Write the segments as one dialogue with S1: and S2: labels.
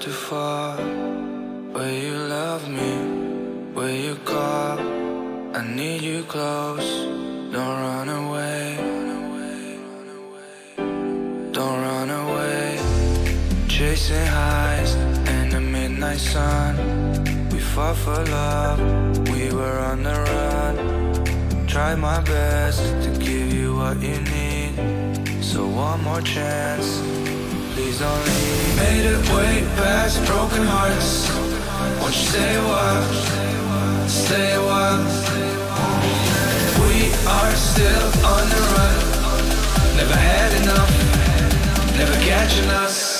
S1: too far. Will you love me? Will you call? I need you close. Don't run away. Don't run away. Chasing highs in the midnight sun. We fought for love. We were on the run. Tried my best to give you what you need. So one more chance. He's only made it way past broken hearts. Won't you stay a while? Stay a while. We are still on the run. Never had enough. Never catching us.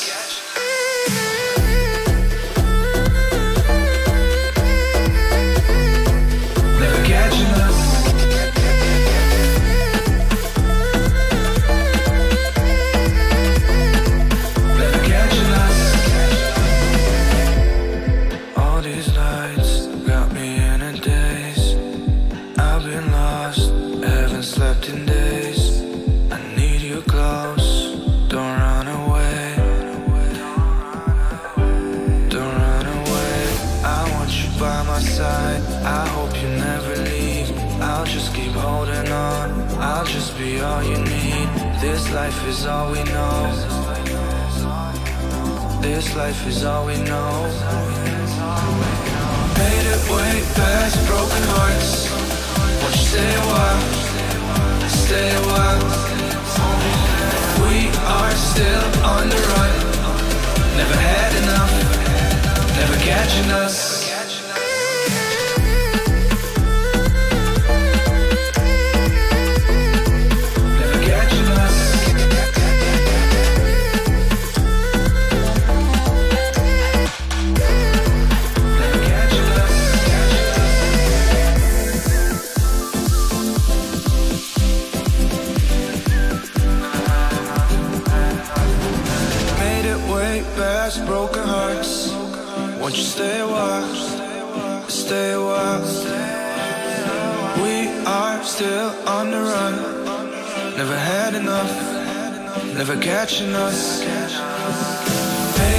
S1: Never catching us.
S2: Made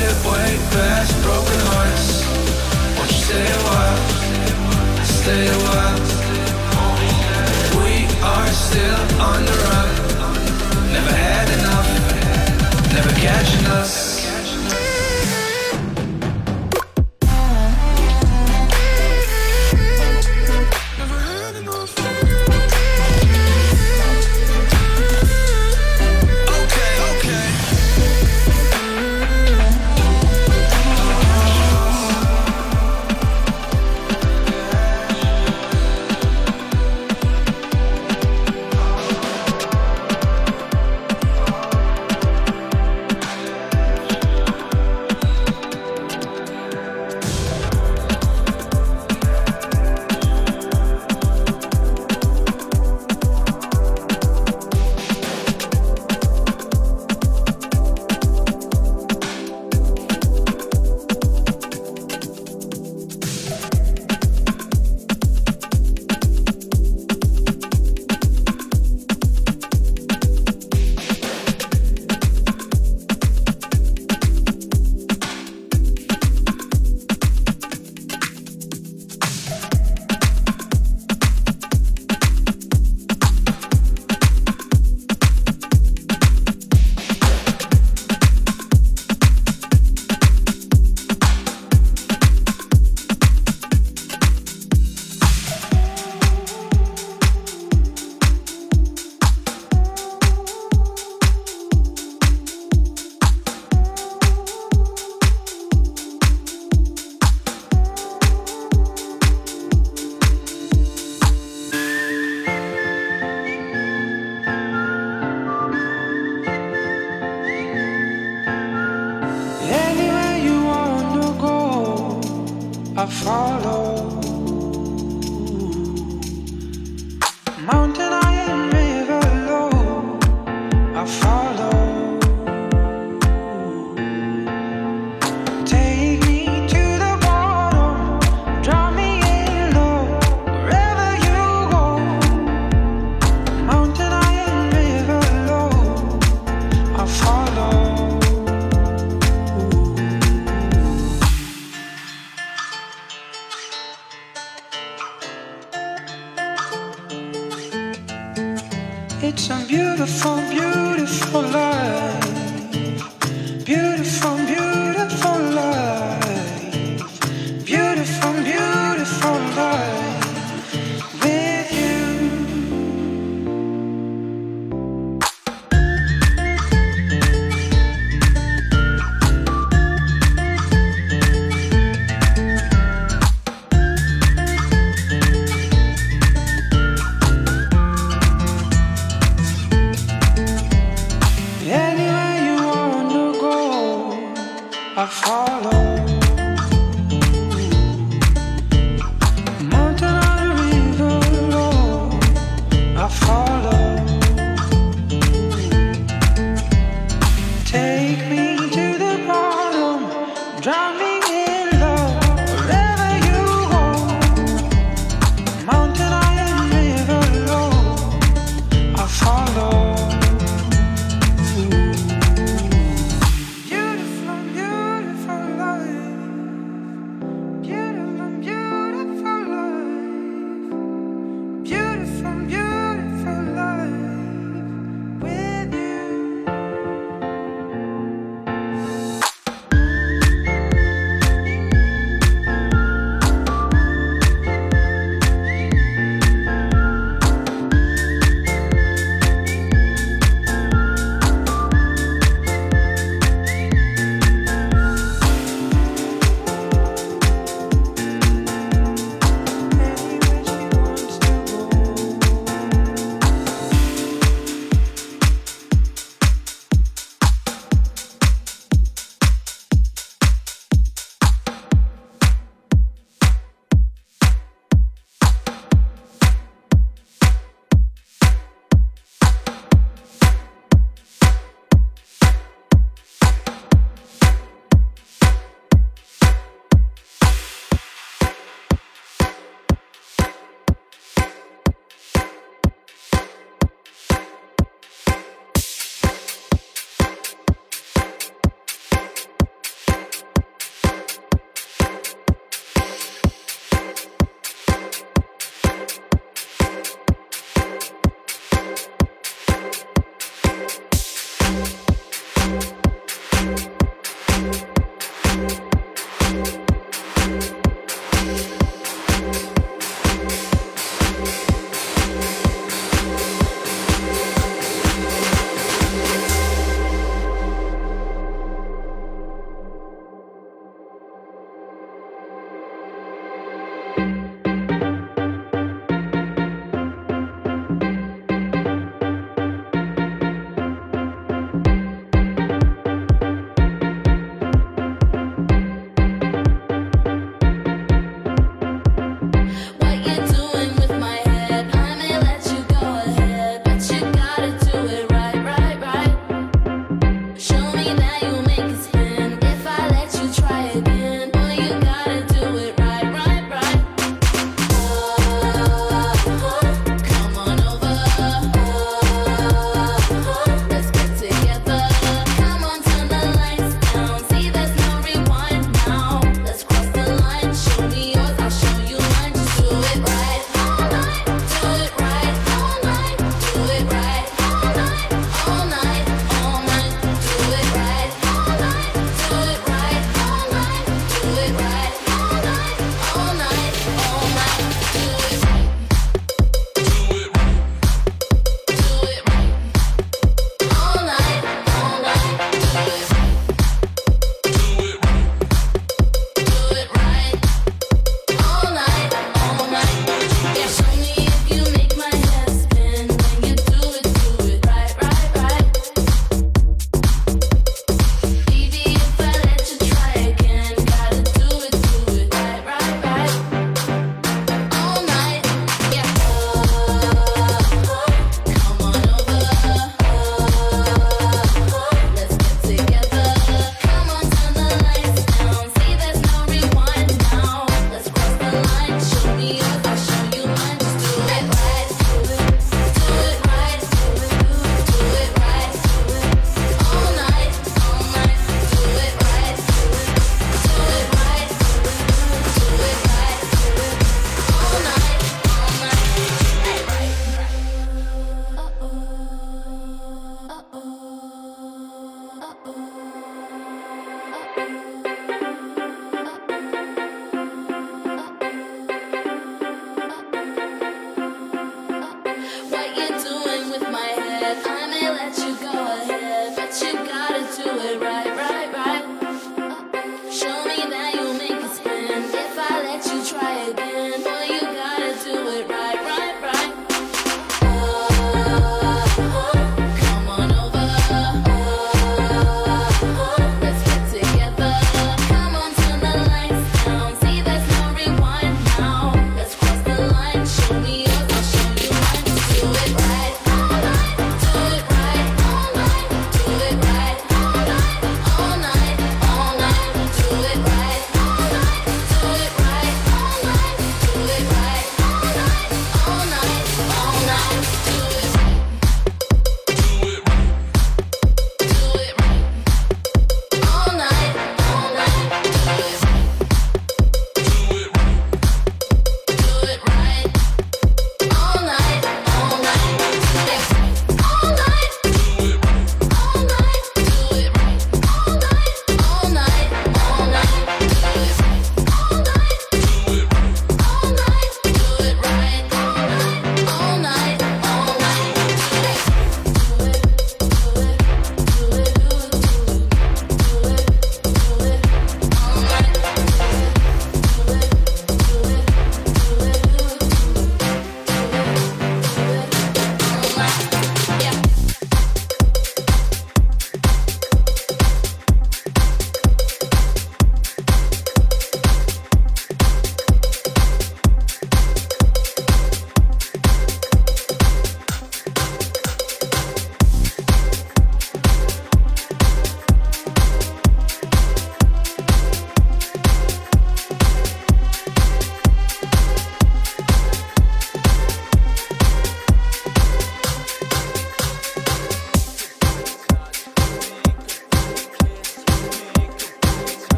S2: it way past broken hearts. Won't you stay a while? Stay a while. We are still on the run. Never had enough. Never catching us.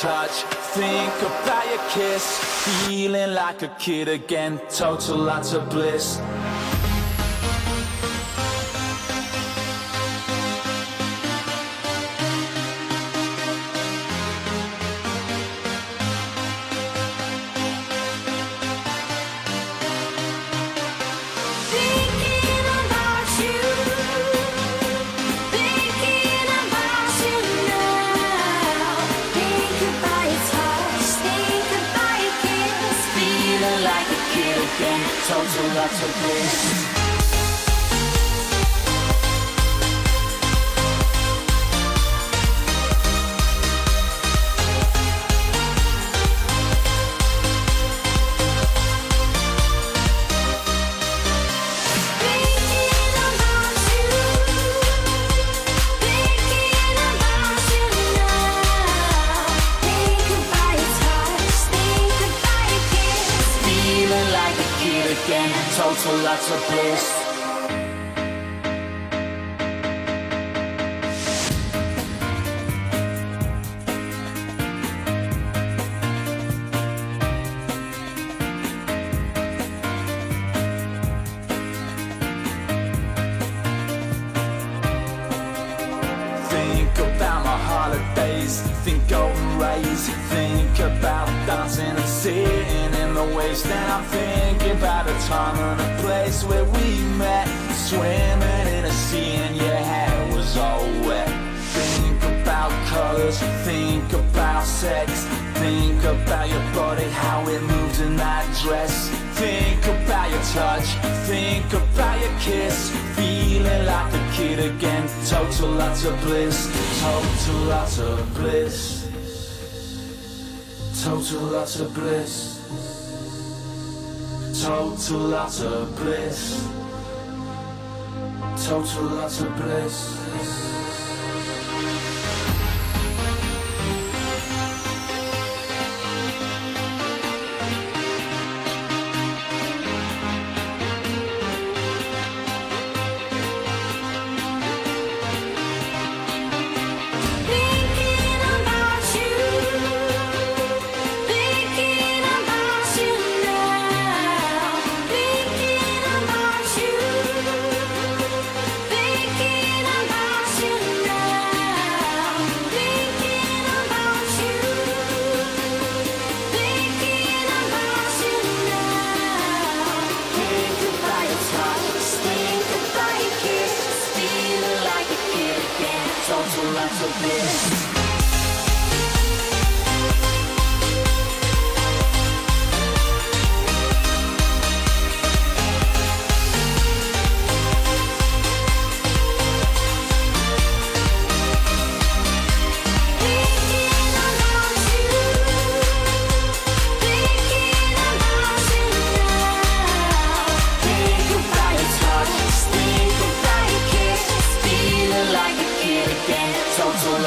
S3: touch, think about your kiss. Feeling like a kid again, total lots of bliss.
S4: to be. prior kiss Feeling like a kid again.
S3: Total lots of bliss Total lots of bliss. Total lots of bliss. Total lots of bliss. Total lots of bliss.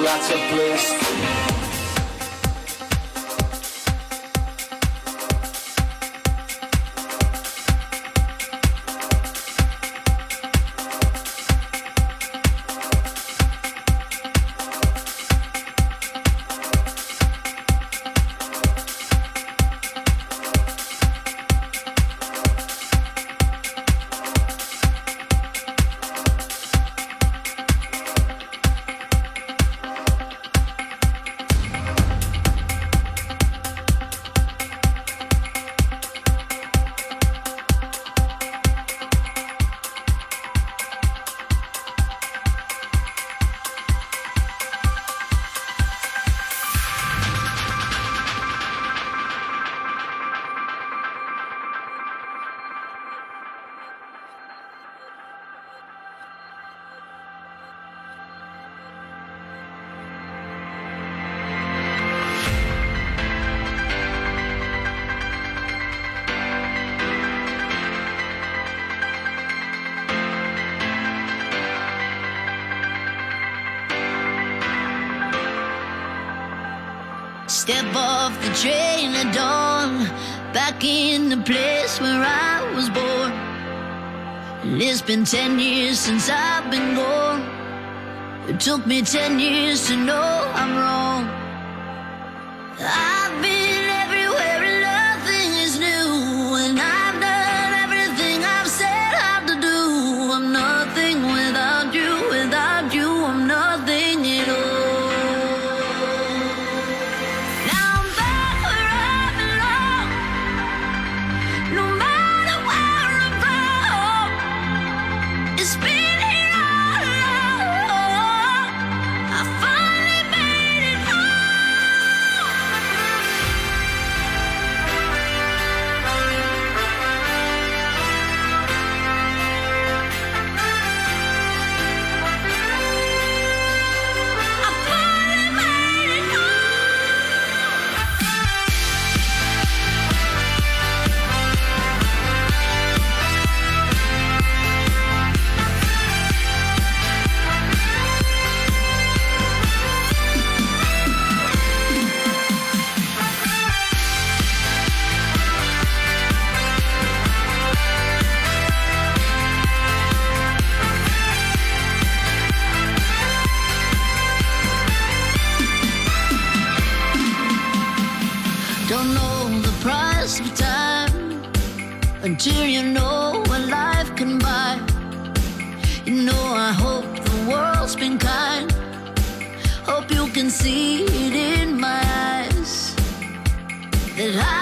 S3: lots of bliss.
S5: Train at dawn, back in the place where I was born. It's been ten years since I've been gone. It took me ten years to know I'm wrong. I've until you know what life can buy. You know, I hope the world's been kind. Hope you can see it in my eyes that I've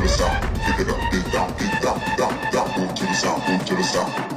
S5: the sound, kick it up, get down, get down, down, down, move to the
S6: sound, move to the sound.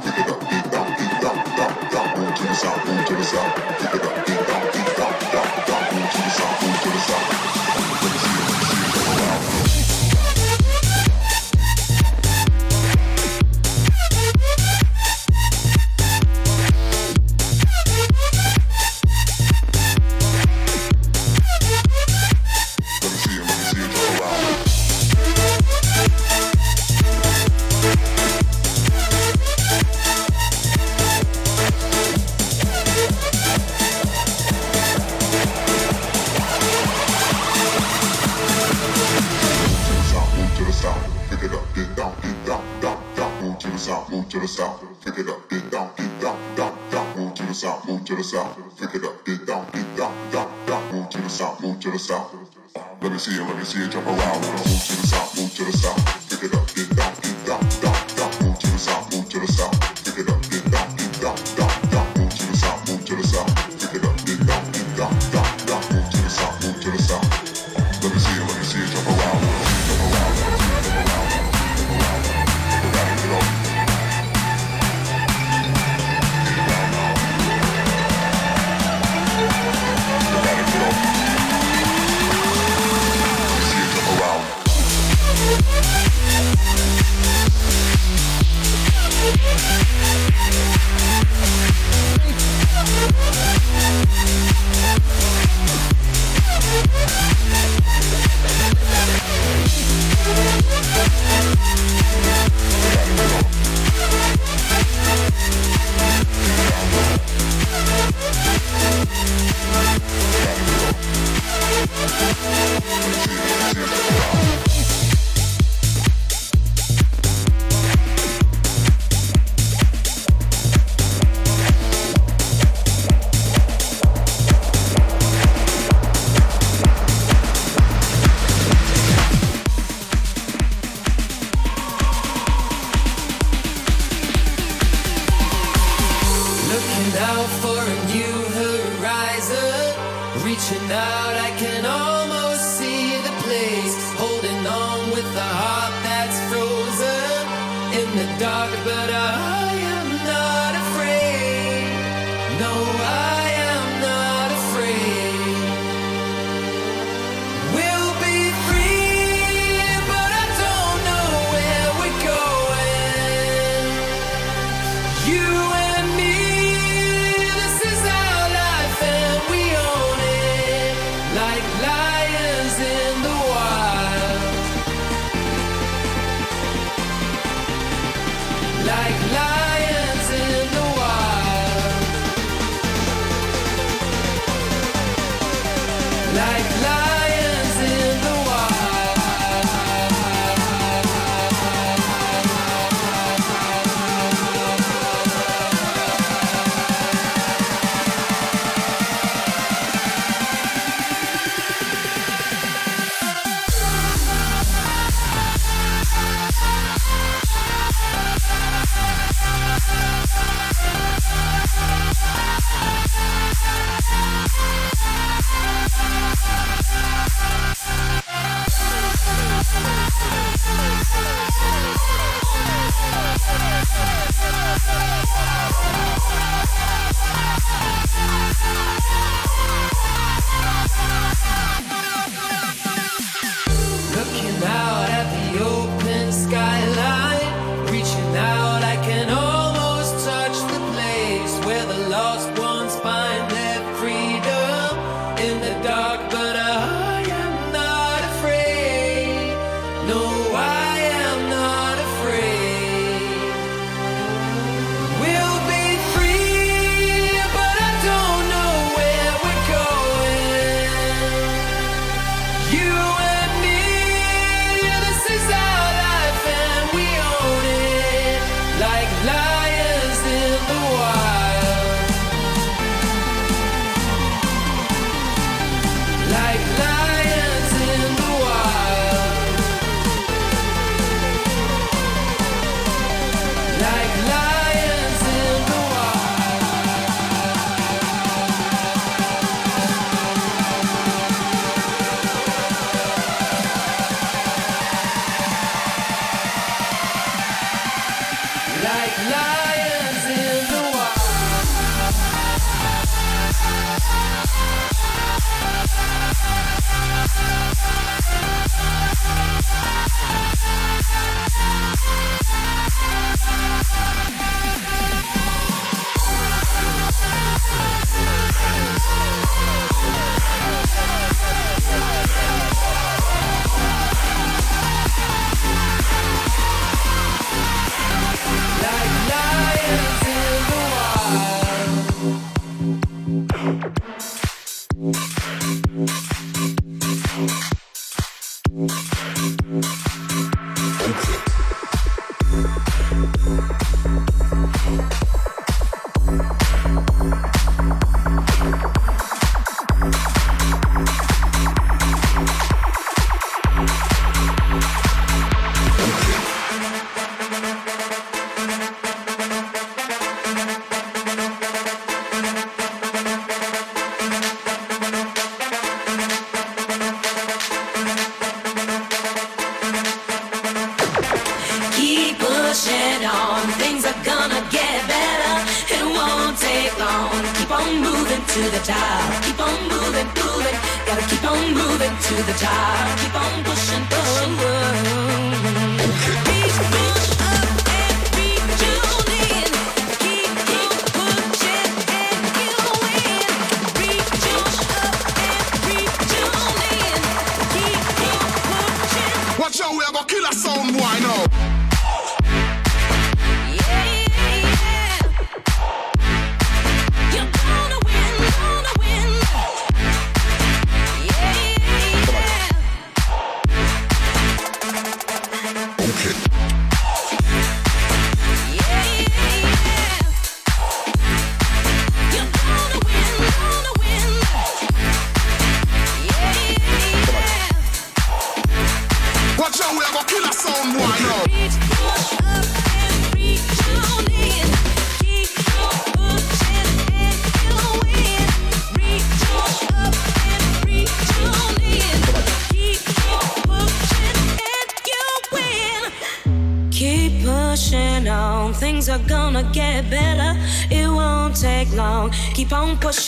S7: Pushing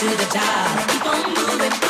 S7: to the top. Keep on moving,